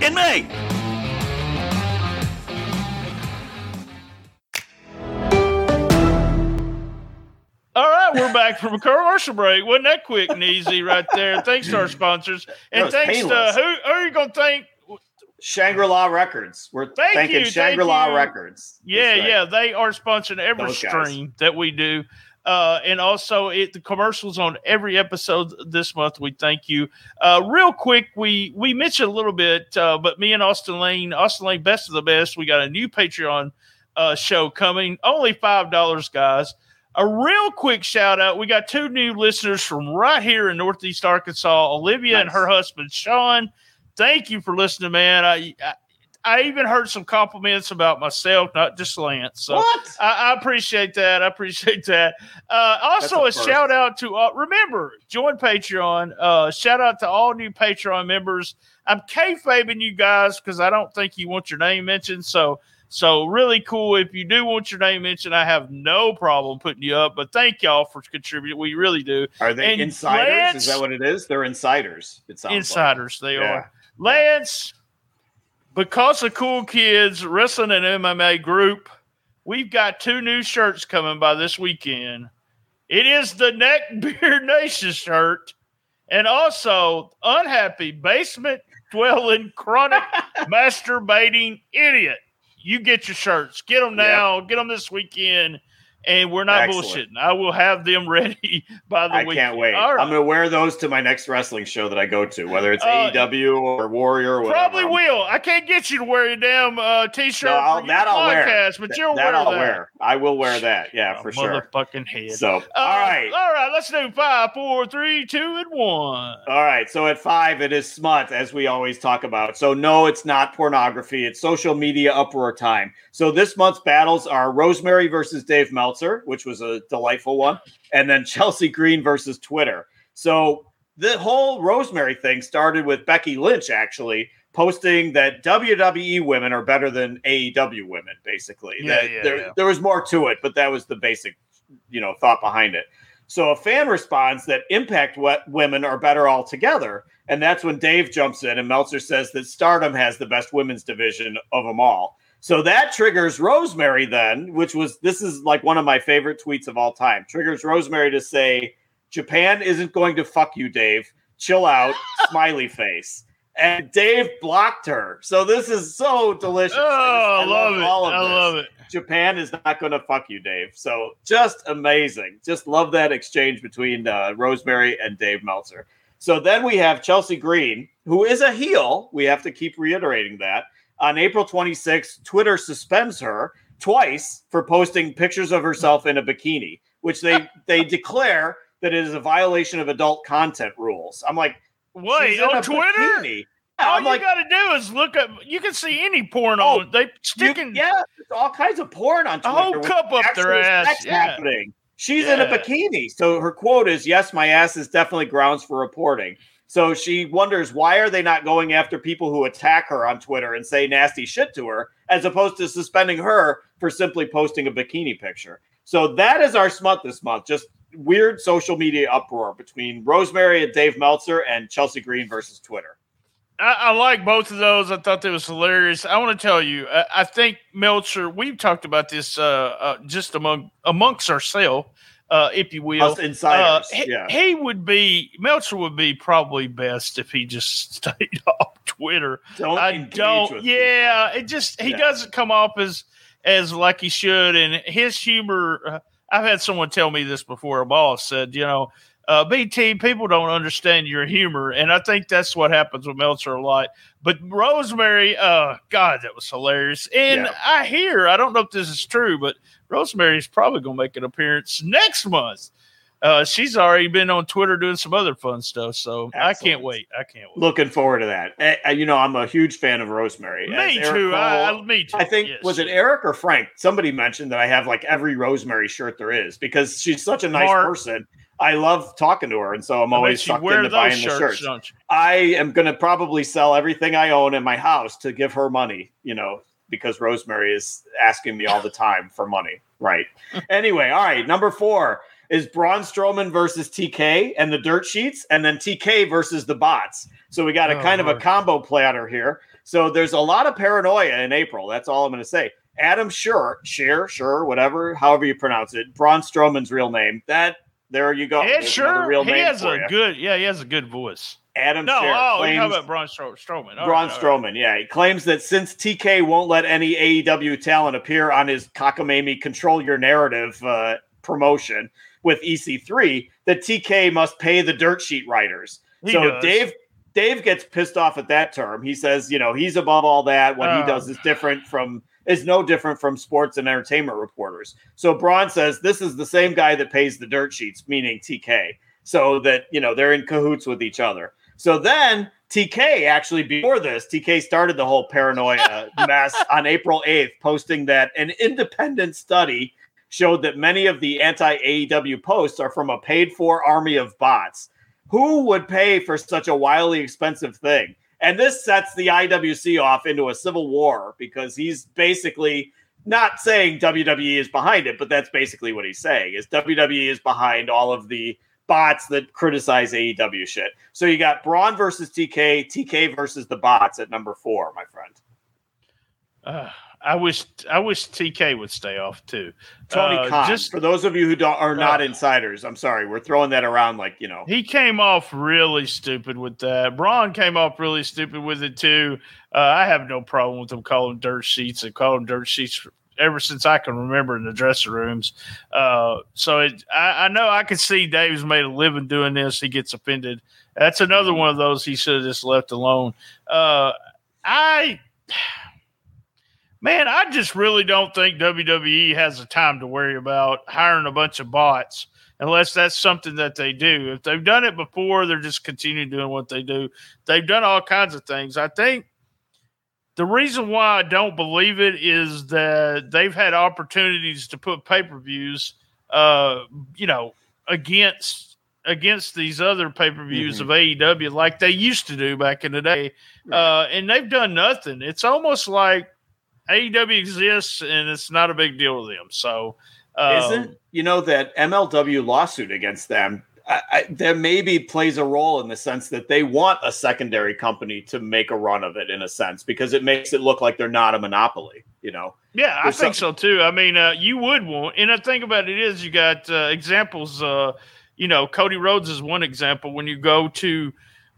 in May. All right, we're back from a commercial break. Wasn't that quick and easy right there? Thanks to our sponsors. And thanks painless. to who, who are you going to thank? Shangri-La Records. We're Thank thanking you, Shangri-La you. Records. Yeah, right. yeah, they are sponsoring every Those guys. stream that we do. Uh, and also it, the commercials on every episode this month. We thank you. Uh, real quick, we we mentioned a little bit, uh, but me and Austin Lane, Austin Lane, best of the best. We got a new Patreon uh, show coming. Only five dollars, guys. A real quick shout out. We got two new listeners from right here in Northeast Arkansas. Olivia and her husband Sean. Thank you for listening, man. I, I I even heard some compliments about myself, not just Lance. So What? I, I appreciate that. I appreciate that. Uh, also, a, a shout out to uh, remember join Patreon. Uh, shout out to all new Patreon members. I'm kayfabing you guys because I don't think you want your name mentioned. So, so really cool. If you do want your name mentioned, I have no problem putting you up. But thank y'all for contributing. We really do. Are they And insiders? Lance- Is that what it is? They're insiders. It sounds like. Insiders, they Yeah. are. Lance, because of Cool Kids Wrestling and MMA Group, we've got two new shirts coming by this weekend. It is the Neck Beard Nation shirt, and also Unhappy Basement Dwelling Chronic Masturbating Idiot. You get your shirts. Get them now. Get them this weekend. And we're not Excellent. bullshitting. I will have them ready by the I weekend. can't wait. Right. I'm going to wear those to my next wrestling show that I go to, whether it's Uh, AEW or Warrior or. Probably will. I can't get you to wear your damn uh, t-shirt No, I'll, that I'll wear. but That- you'll that wear I'll that. wear. I will wear that. Yeah, Oh, for sure. Motherfucking head. So, Uh, all right. all right. Let's do five, four, three, two, and one. All right. So at five, it is smut, as we always talk about. So no, it's not pornography. It's social media uproar time. So this month's battles are Rosemary versus Dave Meltzer, which was a delightful one, and then Chelsea Green versus Twitter. So the whole Rosemary thing started with Becky Lynch actually posting that WWE women are better than AEW women, basically. Yeah, yeah, there, yeah. there was more to it, but that was the basic, you know, thought behind it. So a fan responds that Impact women are better altogether, and that's when Dave jumps in and Meltzer says that Stardom has the best women's division of them all. So that triggers Rosemary then, which was this is like one of my favorite tweets of all time. Triggers Rosemary to say, Japan isn't going to fuck you, Dave. Chill out, smiley face. And Dave blocked her. So this is so delicious. Oh, I, love, it. All of I this. love it. Japan is not going to fuck you, Dave. So just amazing. Just love that exchange between uh, Rosemary and Dave Meltzer. So then we have Chelsea Green, who is a heel. We have to keep reiterating that on April 26th, Twitter suspends her twice for posting pictures of herself in a bikini, which they they declare that it is a violation of adult content rules. I'm like, wait on Twitter? Bikini. All I'm you like, got to do is look up. You can see any porn oh, on. They sticking. You, yeah, all kinds of porn on Twitter. A whole cup up their ass. Yeah. Happening. She's yeah. in a bikini. So her quote is, "Yes, my ass is definitely grounds for reporting." So she wonders why are they not going after people who attack her on Twitter and say nasty shit to her, as opposed to suspending her for simply posting a bikini picture. So that is our smut this month. Just weird social media uproar between Rosemary and Dave Meltzer and Chelsea Green versus Twitter. I, I like both of those. I thought that was hilarious. I want to tell you, I, I think Meltzer. We've talked about this uh, uh, just among amongst ourselves uh, if you will. Us insiders. Uh, yeah. He, he, would be Meltzer would be probably best if he just stayed off Twitter. Don't I don't. Yeah, people. it just he yeah. doesn't come off as as like he should, and his humor. Uh, I've had someone tell me this before. A boss said, you know, uh, BT, people don't understand your humor. And I think that's what happens with Meltzer a lot. But Rosemary, uh, God, that was hilarious. And yeah. I hear, I don't know if this is true, but Rosemary's probably going to make an appearance next month. Uh, she's already been on Twitter doing some other fun stuff, so Excellent. I can't wait. I can't wait. Looking forward to that. Uh, you know, I'm a huge fan of Rosemary. Me too. Cole, I, me too. I think yes. was it Eric or Frank? Somebody mentioned that I have like every Rosemary shirt there is because she's such a nice Mark, person. I love talking to her, and so I'm always sucked into buying shirts, the shirts. I am going to probably sell everything I own in my house to give her money. You know, because Rosemary is asking me all the time for money. Right. anyway, all right. Number four is Braun Strowman versus TK and the dirt sheets, and then TK versus the bots. So we got a oh, kind Lord. of a combo platter here. So there's a lot of paranoia in April. That's all I'm going to say. Adam Sure, Share, Sure, whatever, however you pronounce it. Braun Strowman's real name. That there you go. Ed sure. Real he has a you. good, yeah, he has a good voice. Adam no, Scherr oh, claims, you're talking about Braun Strowman. All Braun right, Strowman, right. yeah. He claims that since TK won't let any AEW talent appear on his cockamamie control your narrative uh, promotion with EC3, that TK must pay the dirt sheet writers. He so does. Dave Dave gets pissed off at that term. He says, you know, he's above all that. What he does is different from is no different from sports and entertainment reporters. So Braun says this is the same guy that pays the dirt sheets, meaning TK. So that you know they're in cahoots with each other. So then TK actually before this, TK started the whole paranoia mess on April 8th, posting that an independent study showed that many of the anti AEW posts are from a paid for army of bots. Who would pay for such a wildly expensive thing? And this sets the IWC off into a civil war because he's basically not saying WWE is behind it, but that's basically what he's saying is WWE is behind all of the bots that criticize AEW shit. So you got Braun versus TK, TK versus the bots at number four, my friend. Uh, I wish I wish TK would stay off too. Tony uh, Khan. Just for those of you who don't are not uh, insiders, I'm sorry, we're throwing that around like you know. He came off really stupid with that. Braun came off really stupid with it too. Uh, I have no problem with them calling dirt sheets and calling dirt sheets ever since I can remember in the dressing rooms. Uh, so it, I, I know I can see Dave's made a living doing this. He gets offended. That's another one of those he should have just left alone. Uh, I man, I just really don't think WWE has the time to worry about hiring a bunch of bots unless that's something that they do. If they've done it before, they're just continuing doing what they do. They've done all kinds of things. I think the reason why I don't believe it is that they've had opportunities to put pay per views, uh, you know, against against these other pay per views mm-hmm. of AEW like they used to do back in the day, uh, and they've done nothing. It's almost like AEW exists and it's not a big deal to them. So, um, isn't you know that MLW lawsuit against them I, I, there maybe plays a role in the sense that they want a secondary company to make a run of it in a sense because it makes it look like they're not a monopoly. You know. Yeah, I think so too. I mean, uh, you would want, and the thing about it is, you got uh, examples. Uh, you know, Cody Rhodes is one example. When you go to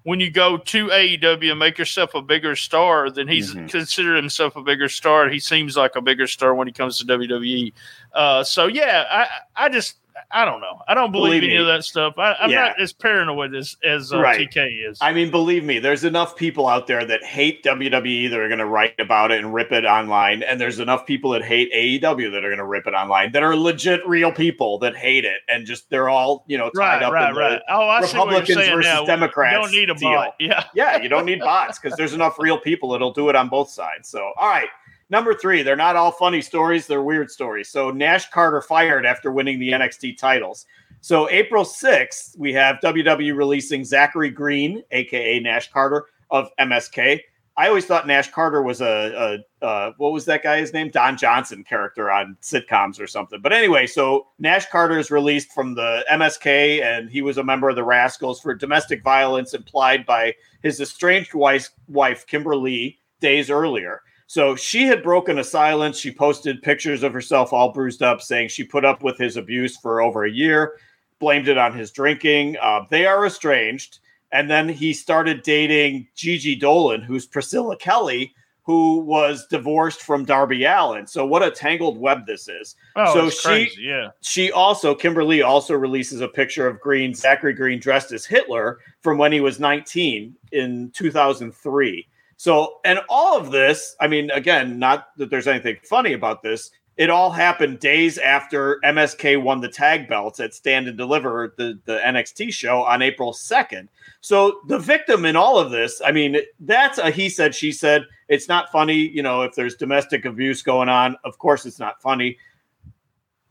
when you go to AEW and make yourself a bigger star, then he's mm-hmm. considered himself a bigger star. He seems like a bigger star when he comes to WWE. Uh, so yeah, I I just I don't know. I don't believe, believe any me. of that stuff. I, am yeah. not as paranoid as as uh, right. TK is. I mean, believe me, there's enough people out there that hate WWE that are going to write about it and rip it online, and there's enough people that hate AEW that are going to rip it online. That are legit, real people that hate it, and just they're all you know tied right, up right, in right. the oh, I Republicans versus now. Democrats. You don't need a deal. bot. Yeah, yeah, you don't need bots because there's enough real people that'll do it on both sides. So, all right. Number three, they're not all funny stories, they're weird stories. So Nash Carter fired after winning the NXT titles. So April 6th, we have WWE releasing Zachary Green, aka Nash Carter of MSK. I always thought Nash Carter was a, a uh, what was that guy's name? Don Johnson character on sitcoms or something. But anyway, so Nash Carter is released from the MSK, and he was a member of the Rascalz for domestic violence implied by his estranged wife, wife Kimberly, days earlier. So she had broken a silence. She posted pictures of herself all bruised up, saying she put up with his abuse for over a year, blamed it on his drinking. Uh, they are estranged. And then he started dating Gigi Dolin, who's Priscilla Kelly, who was divorced from Darby Allin. So what a tangled web this is. Oh, so she, crazy. yeah. She also, Kimberly also releases a picture of Green, Zachary Green dressed as Hitler from when he was 19 in 2003. So, and all of this, I mean, again, not that there's anything funny about this. It all happened days after MSK won the tag belts at Stand and Deliver, the, the NXT show on April 2nd. So the victim in all of this, I mean, that's a he said, she said. It's not funny. You know, if there's domestic abuse going on, of course it's not funny.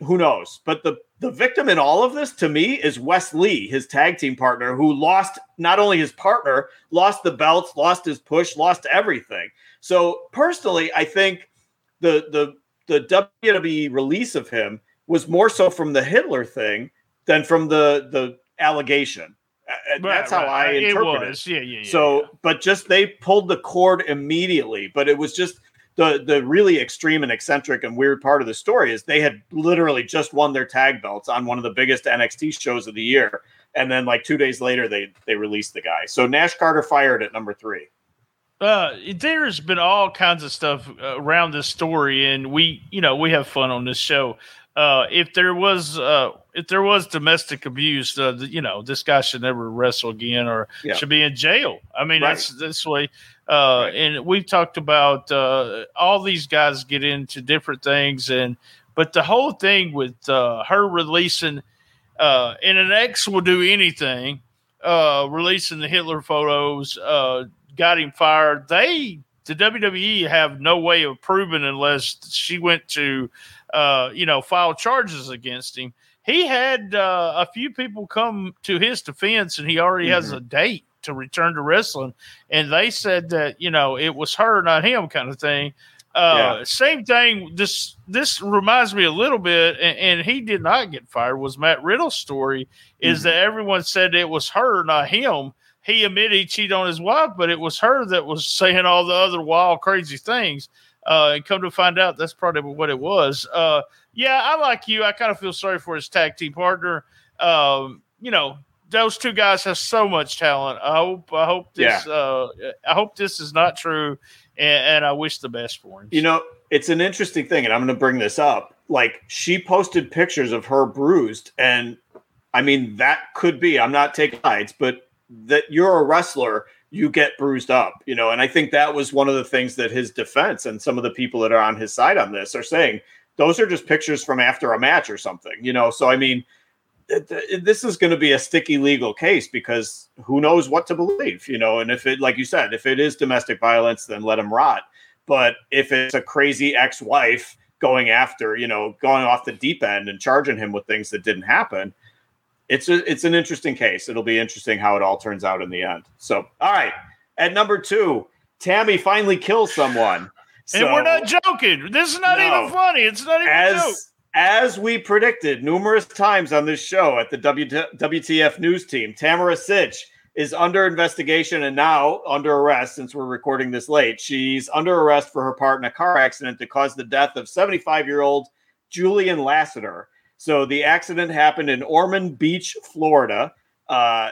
Who knows? But the the victim in all of this to me is Wes Lee, his tag team partner, who lost not only his partner, lost the belts, lost his push, lost everything. So personally, I think the the the WWE release of him was more so from the Hitler thing than from the the allegation. Right, That's how I interpret it. it. Yeah, yeah, yeah. So, but just they pulled the cord immediately. But it was just the the really extreme and eccentric and weird part of the story is they had literally just won their tag belts on one of the biggest NXT shows of the year, and then like two days later they they released the guy. So Nash Carter fired at number three. Uh, there's been all kinds of stuff around this story, and we, you know, we have fun on this show. Uh, if there was, uh, if there was domestic abuse, uh, you know, this guy should never wrestle again or yeah. should be in jail. I mean, right. that's this way. Uh, right. And we've talked about uh, all these guys get into different things, and but the whole thing with uh, her releasing, uh, and an ex will do anything, uh, releasing the Hitler photos, uh, got him fired. They the WWE have no way of proving unless she went to, uh, you know, file charges against him. He had uh, a few people come to his defense, and he already mm-hmm. has a date to return to wrestling, and they said that you know it was her, not him, kind of thing. Uh, yeah. Same thing. This this reminds me a little bit, and, and, he did not get fired. Was Matt Riddle's story is mm-hmm. that everyone said it was her, not him. He admitted he cheated on his wife, but it was her that was saying all the other wild, crazy things. Uh, and come to find out, that's probably what it was. Uh, yeah, I like you. I kind of feel sorry for his tag team partner. Um, you know, those two guys have so much talent. I hope I hope this yeah. uh, I hope this is not true, and, and, I wish the best for him. You know, it's an interesting thing, and I'm going to bring this up. Like she posted pictures of her bruised, and I mean that could be. I'm not taking sides, but that you're a wrestler, you get bruised up, you know. And I think that was one of the things that his defense and some of the people that are on his side on this are saying. Those are just pictures from after a match or something, you know. So I mean this is going to be a sticky legal case because who knows what to believe, you know? And if it, like you said, if it is domestic violence, then let him rot. But if it's a crazy ex wife going after, you know, going off the deep end and charging him with things that didn't happen, it's a, it's an interesting case. It'll be interesting how it all turns out in the end. So, all right, at number two, Tammy finally kills someone. So, and we're not joking. This is not no, even funny. It's not even as, as we predicted numerous times on this show at the WTF news team, Tamara Sytch is under investigation and now under arrest since we're recording this late. She's under arrest for her part in a car accident that caused the death of 75 year old Julian Lasseter. So the accident happened in Ormond Beach, Florida. Uh,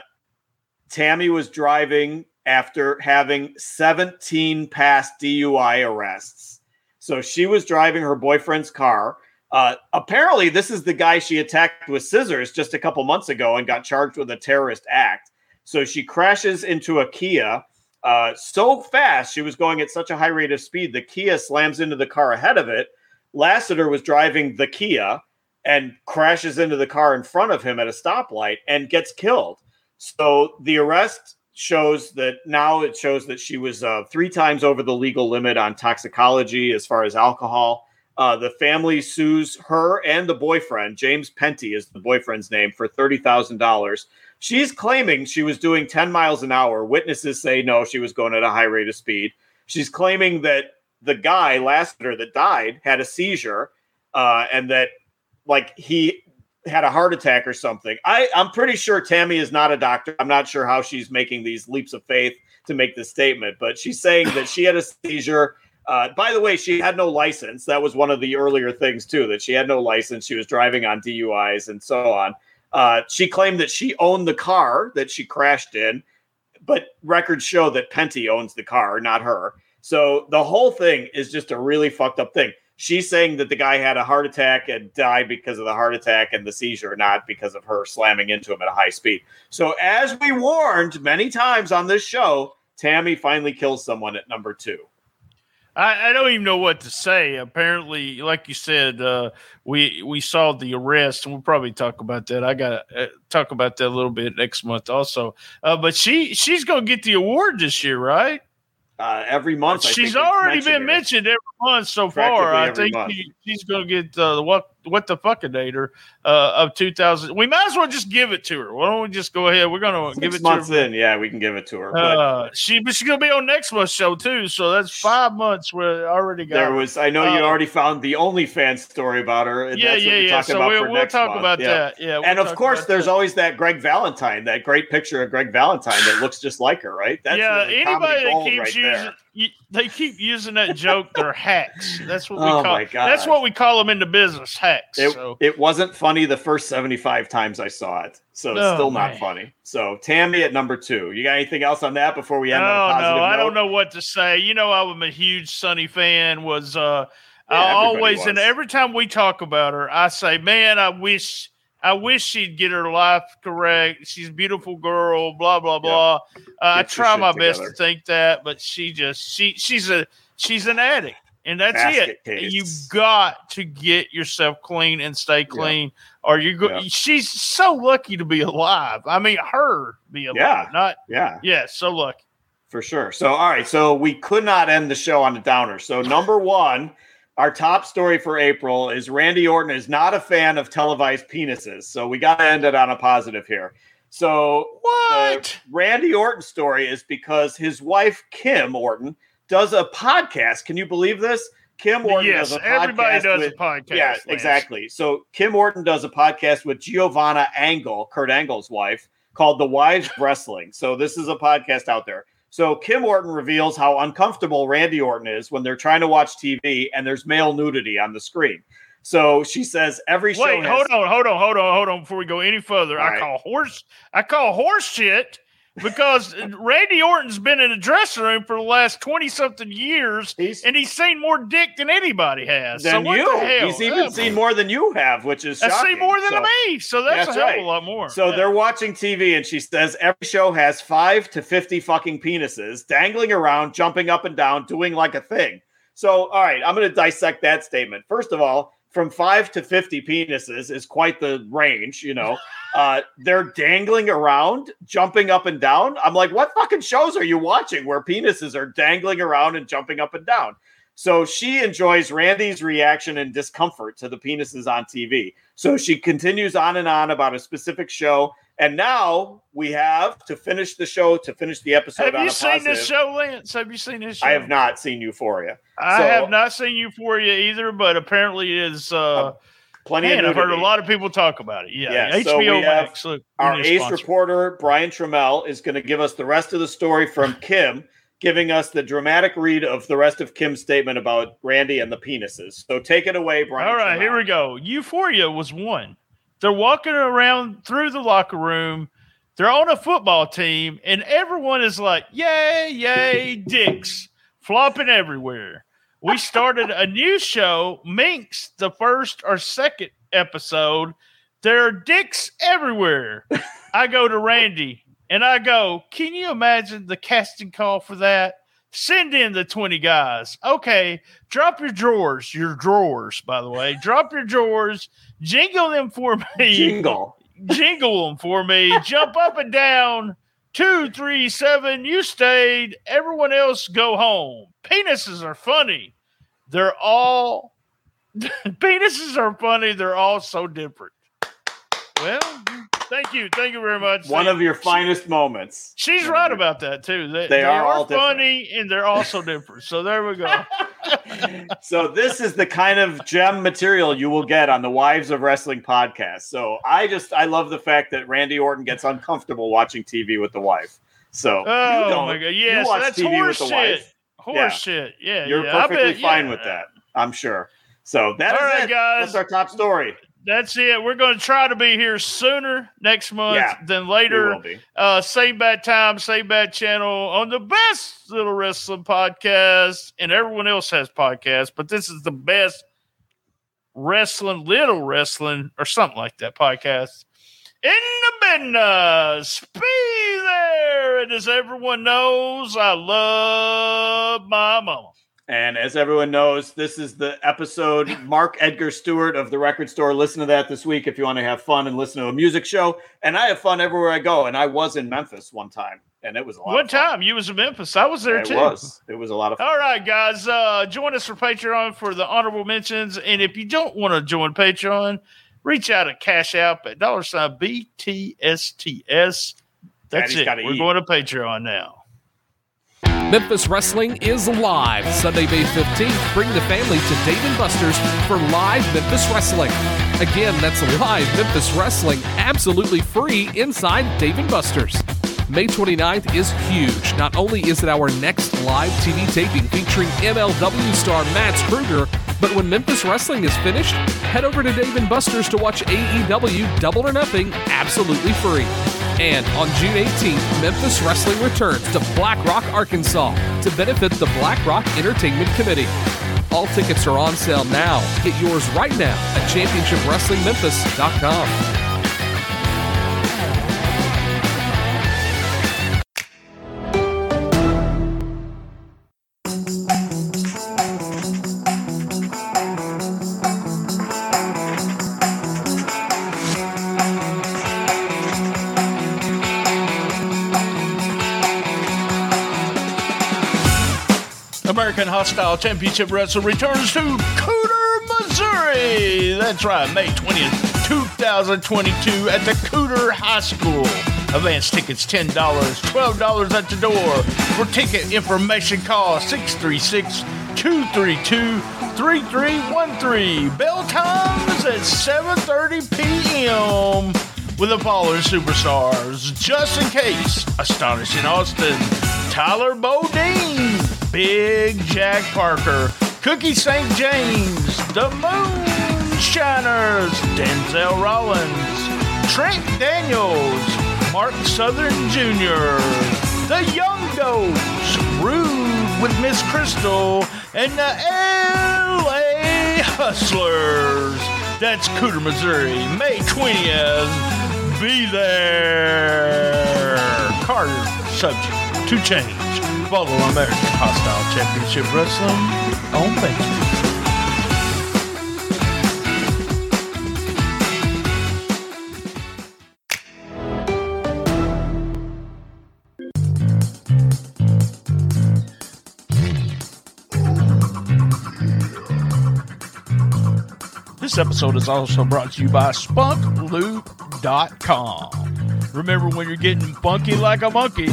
Tammy was driving after having 17 past DUI arrests. So she was driving her boyfriend's car. Uh, apparently, this is the guy she attacked with scissors just a couple months ago and got charged with a terrorist act. So she crashes into a Kia uh, so fast. She was going at such a high rate of speed. The Kia slams into the car ahead of it. Lasseter was driving the Kia and crashes into the car in front of him at a stoplight and gets killed. So the arrest shows that now it shows that she was uh, three times over the legal limit on toxicology as far as alcohol. Uh, the family sues her and the boyfriend, James Penty is the boyfriend's name, for $30,000. She's claiming she was doing 10 miles an hour. Witnesses say no, she was going at a high rate of speed. She's claiming that the guy, Lasseter, that died had a seizure uh, and that, like, he had a heart attack or something. I, I'm pretty sure Tammy is not a doctor. I'm not sure how she's making these leaps of faith to make this statement, but she's saying that she had a seizure. Uh, by the way, she had no license. That was one of the earlier things, too, that she had no license. She was driving on DUIs and so on. Uh, she claimed that she owned the car that she crashed in, but records show that Penty owns the car, not her. So the whole thing is just a really fucked up thing she's saying that the guy had a heart attack and died because of the heart attack and the seizure, not because of her slamming into him at a high speed. So, as we warned many times on this show, Tammy finally kills someone at number two. I, I don't even know what to say. Apparently, like you said, uh, we we saw the arrest, and we'll probably talk about that. I got to uh, talk about that a little bit next month, also. Uh, but she she's going to get the award this year, right? uh, every month. I she's already been mentioned every month so far. I think she, she's going to get uh, the what what the fuck fuckinator uh, of 2000. We might as well just give it to her. Why don't we just go ahead? We're going to give it months to her. in. Yeah, we can give it to her. Uh, she but she's to be on next month's show too. So that's five months. Where already got. There was. I know you uh, already found the OnlyFans story about her. yeah, yeah, yeah. So we'll, we'll talk month. about yeah. that. Yeah, we'll and of course, there's that. always that Greg Valentine, that great picture of Greg Valentine that looks just like her, right? That's yeah. Anybody that keeps right using. there you, they keep using that joke. They're hacks. That's what we Oh call. my God. That's what we call them in the business. Hacks. It, so it wasn't funny the first 75 times I saw it. So it's Oh, still not man. funny. So Tammy at number two. You got anything else on that before we end on a Oh positive no, I don't know what to say. You know, I'm a huge Sunny fan. Was uh, Yeah, I always and every time we talk about her, I say, man, I wish. I wish she'd get her life correct. She's a beautiful girl, blah blah blah. Uh, I try my best to think that, but she just she she's a she's an addict, and that's Basket it. case. You got to get yourself clean and stay clean, or you go. Yeah. She's so lucky to be alive. I mean, her be alive, Yeah. not Yeah. yeah, so lucky. For sure. So, all right. So, we could not end the show on a downer. So, number one, our top story for April is Randy Orton is not a fan of televised penises. So, we got to end it on a positive here. So, What? Randy Orton story is because his wife, Kim Orton, does a podcast. Can you believe this? Kim Orton yes, does a podcast. Yes, everybody does with- a podcast. yeah, Lance. exactly. So Kim Orton does a podcast with Giovanna Angle, Kurt Angle's wife, called The Wives Wrestling. So this is a podcast out there. So Kim Orton reveals how uncomfortable Randy Orton is when they're trying to watch TV and there's male nudity on the screen. So she says every show Wait, has- hold on, hold on, hold on, hold on. Before we go any further, All I right. call horse. I call horse shit because Randy Orton's been in a dressing room for the last twenty something years, He's- and he's seen more dick than anybody has. so than what you. He's even Yeah, seen more than you have, which is I see more than So- me, so that's, That's a hell right. of a lot more. So Yeah. they're watching TV, and she says every show has five to 50 fucking penises dangling around, jumping up and down, doing like a thing. So, all right, I'm going to dissect that statement. First of all, from five to 50 penises is quite the range, you know. Uh, they're dangling around, jumping up and down. I'm like, what fucking shows are you watching where penises are dangling around and jumping up and down? So she enjoys Randy's reaction and discomfort to the penises on TV. So she continues on and on about a specific show. And now we have to finish the show, to finish the episode have on you seen positive. this show, Lance? Have you seen this show? I have not seen Euphoria. I So- have not seen Euphoria either, but apparently it is uh, Plenty Man, of I've heard a lot of people talk about it. Yeah, Yeah, HBO so we have Max. Look, Our ace sponsor. reporter, Brian Trammell, is going to give us the rest of the story from Kim, giving us the dramatic read of the rest of Kim's statement about Randy and the penises. So take it away, Brian. All right, Trammell. here we go. Euphoria was one. They're walking around through the locker room. They're on a football team, and everyone is like, "Yay, yay, dicks flopping everywhere." We started a new show, Minx, the first or second episode. There are dicks everywhere. I go to Randy and I go, Can you imagine the casting call for that? Send in the 20 guys. Okay, drop your drawers, your drawers, by the way. Drop your drawers, jingle them for me Jingle. jingle them for me. Jump up and down. Two, three, seven. You stayed. Everyone else go home. Penises are funny. They're all penises are funny. They're all so different. Well, thank you, thank you very much. One of your finest moments. She's right about that too. They, They are all different. funny and they're also different. So there we go. so this is the kind of gem material you will get on the Wives of Wrestling podcast. So I just I love the fact that Randy Orton gets uncomfortable watching TV with the wife. So you Oh don't. my god! Yes, watch that's TV with horse the shit. wife. Horse Yeah. shit. Yeah, You're yeah. Perfectly bet- fine yeah. with that. I'm sure. So that is All right, it. guys. That's our top story. That's it. We're going to try to be here sooner next month Yeah, than later. Uh, same bad time, same bad channel on the best little wrestling podcast, and everyone else has podcasts, but this is the best wrestling, little wrestling, or something like that podcast in the business. Be there, and as everyone knows, I love my mama. And as everyone knows, this is the episode Mark Edgar Stuart of the Record Store. Listen to that this week if you want to have fun and listen to a music show. And I have fun everywhere I go. And I was in Memphis one time, and it was a lot. One of fun. time you was in Memphis, I was there it too. It was. It was a lot of fun. All right, guys, uh, join us for Patreon for the honorable mentions. And if you don't want to join Patreon, reach out at Cash App at dollar sign BTSTS. That's Daddy's it. We're eat. going to Patreon now. Memphis Wrestling is live Sunday, May 15th. Bring the family to Dave and Buster's for live Memphis Wrestling. Again, that's live Memphis Wrestling, absolutely free inside Dave and Buster's. May 29th is huge. Not only is it our next live TV taping featuring MLW star Mads Krügger, but when Memphis Wrestling is finished, head over to Dave and Buster's to watch AEW Double or Nothing absolutely free. And on June 18th, Memphis Wrestling returns to Black Rock, Arkansas to benefit the Black Rock Entertainment Committee. All tickets are on sale now. Get yours right now at championshipwrestlingmemphis.com. American Hostile Championship Wrestling returns to Cooter, Missouri. That's right, May 20th, 2022 at the Cooter High School. Advance tickets $10, $12 at the door. For ticket information, call 636 232 3313. Bell times at 7.30 p.m. with the following superstars. Just in case, Astonishing Austin, Tyler Bodine, Big Jack Parker, Cookie St. James, The Moonshiners, Denzel Rollins, Trent Daniels, Mark Southern Jr., The Young Goats, Rude with Miss Crystal, and the LA Hustlers. That's Cooter, Missouri, May 20th. Be there. Carter, subject to change. Follow American Hostile Championship Wrestling on Facebook. This episode is also brought to you by SpunkLube.com. Remember when you're getting funky like a monkey,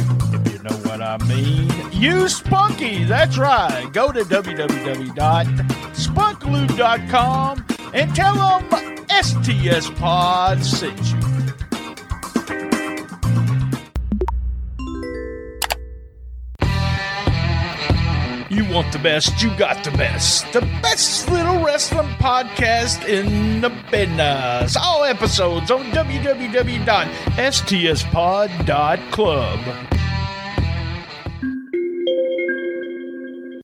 know what I mean, use Spunky. That's right. Go to www.spunklube.com and tell them STS Pod sent you. You want the best, you got the best. The best little wrestling podcast in the business. All episodes on www.stspod.club.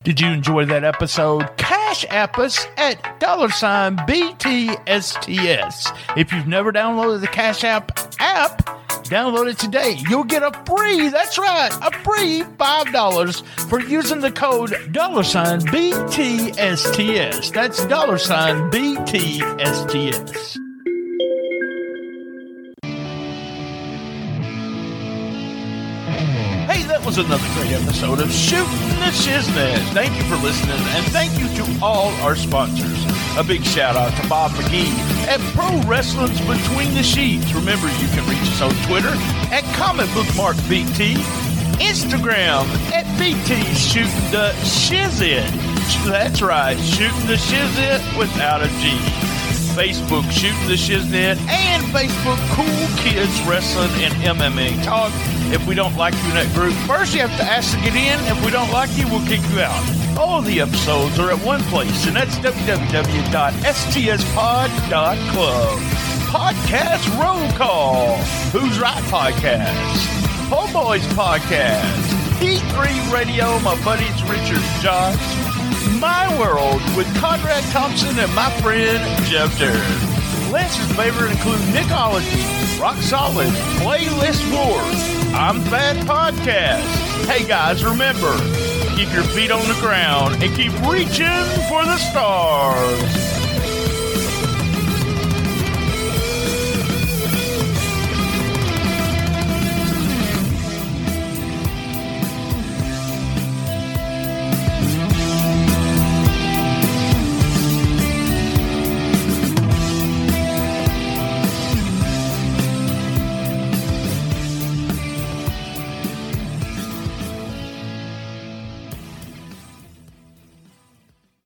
Did you enjoy that episode? Cash app us at dollar sign BTSTS. If you've never downloaded the Cash App app, download it today. You'll get a free, that's right, a free $5 for using the code dollar sign BTSTS. That's dollar sign BTSTS. Was another great episode of Shooting the Shiznit. Thank you for listening, and thank you to all our sponsors. A big shout out to Bob McGee at Pro Wrestling's Between the Sheets. Remember, you can reach us on Twitter at Comic Book Mark BT, Instagram at BT Shooting the Shizit. That's right, Shooting the Shizit without a G. Facebook Shooting the Shiznit, and Facebook Cool Kids Wrestling and MMA Talk. If we don't like you in that group, first you have to ask to get in. If we don't like you, we'll kick you out. All the episodes are at one place, and that's www.stspod.club. Podcast Roll Call. Who's Right Podcast. Po Boys Podcast. P3 Radio, my buddies Richard Josh. My World with Conrad Thompson and my friend Jeff Jarrett. Lance's favorite include Nickology, Rock Solid, Playlist Wars, I'm Fat Podcast. Hey guys, remember, keep your feet on the ground and keep reaching for the stars.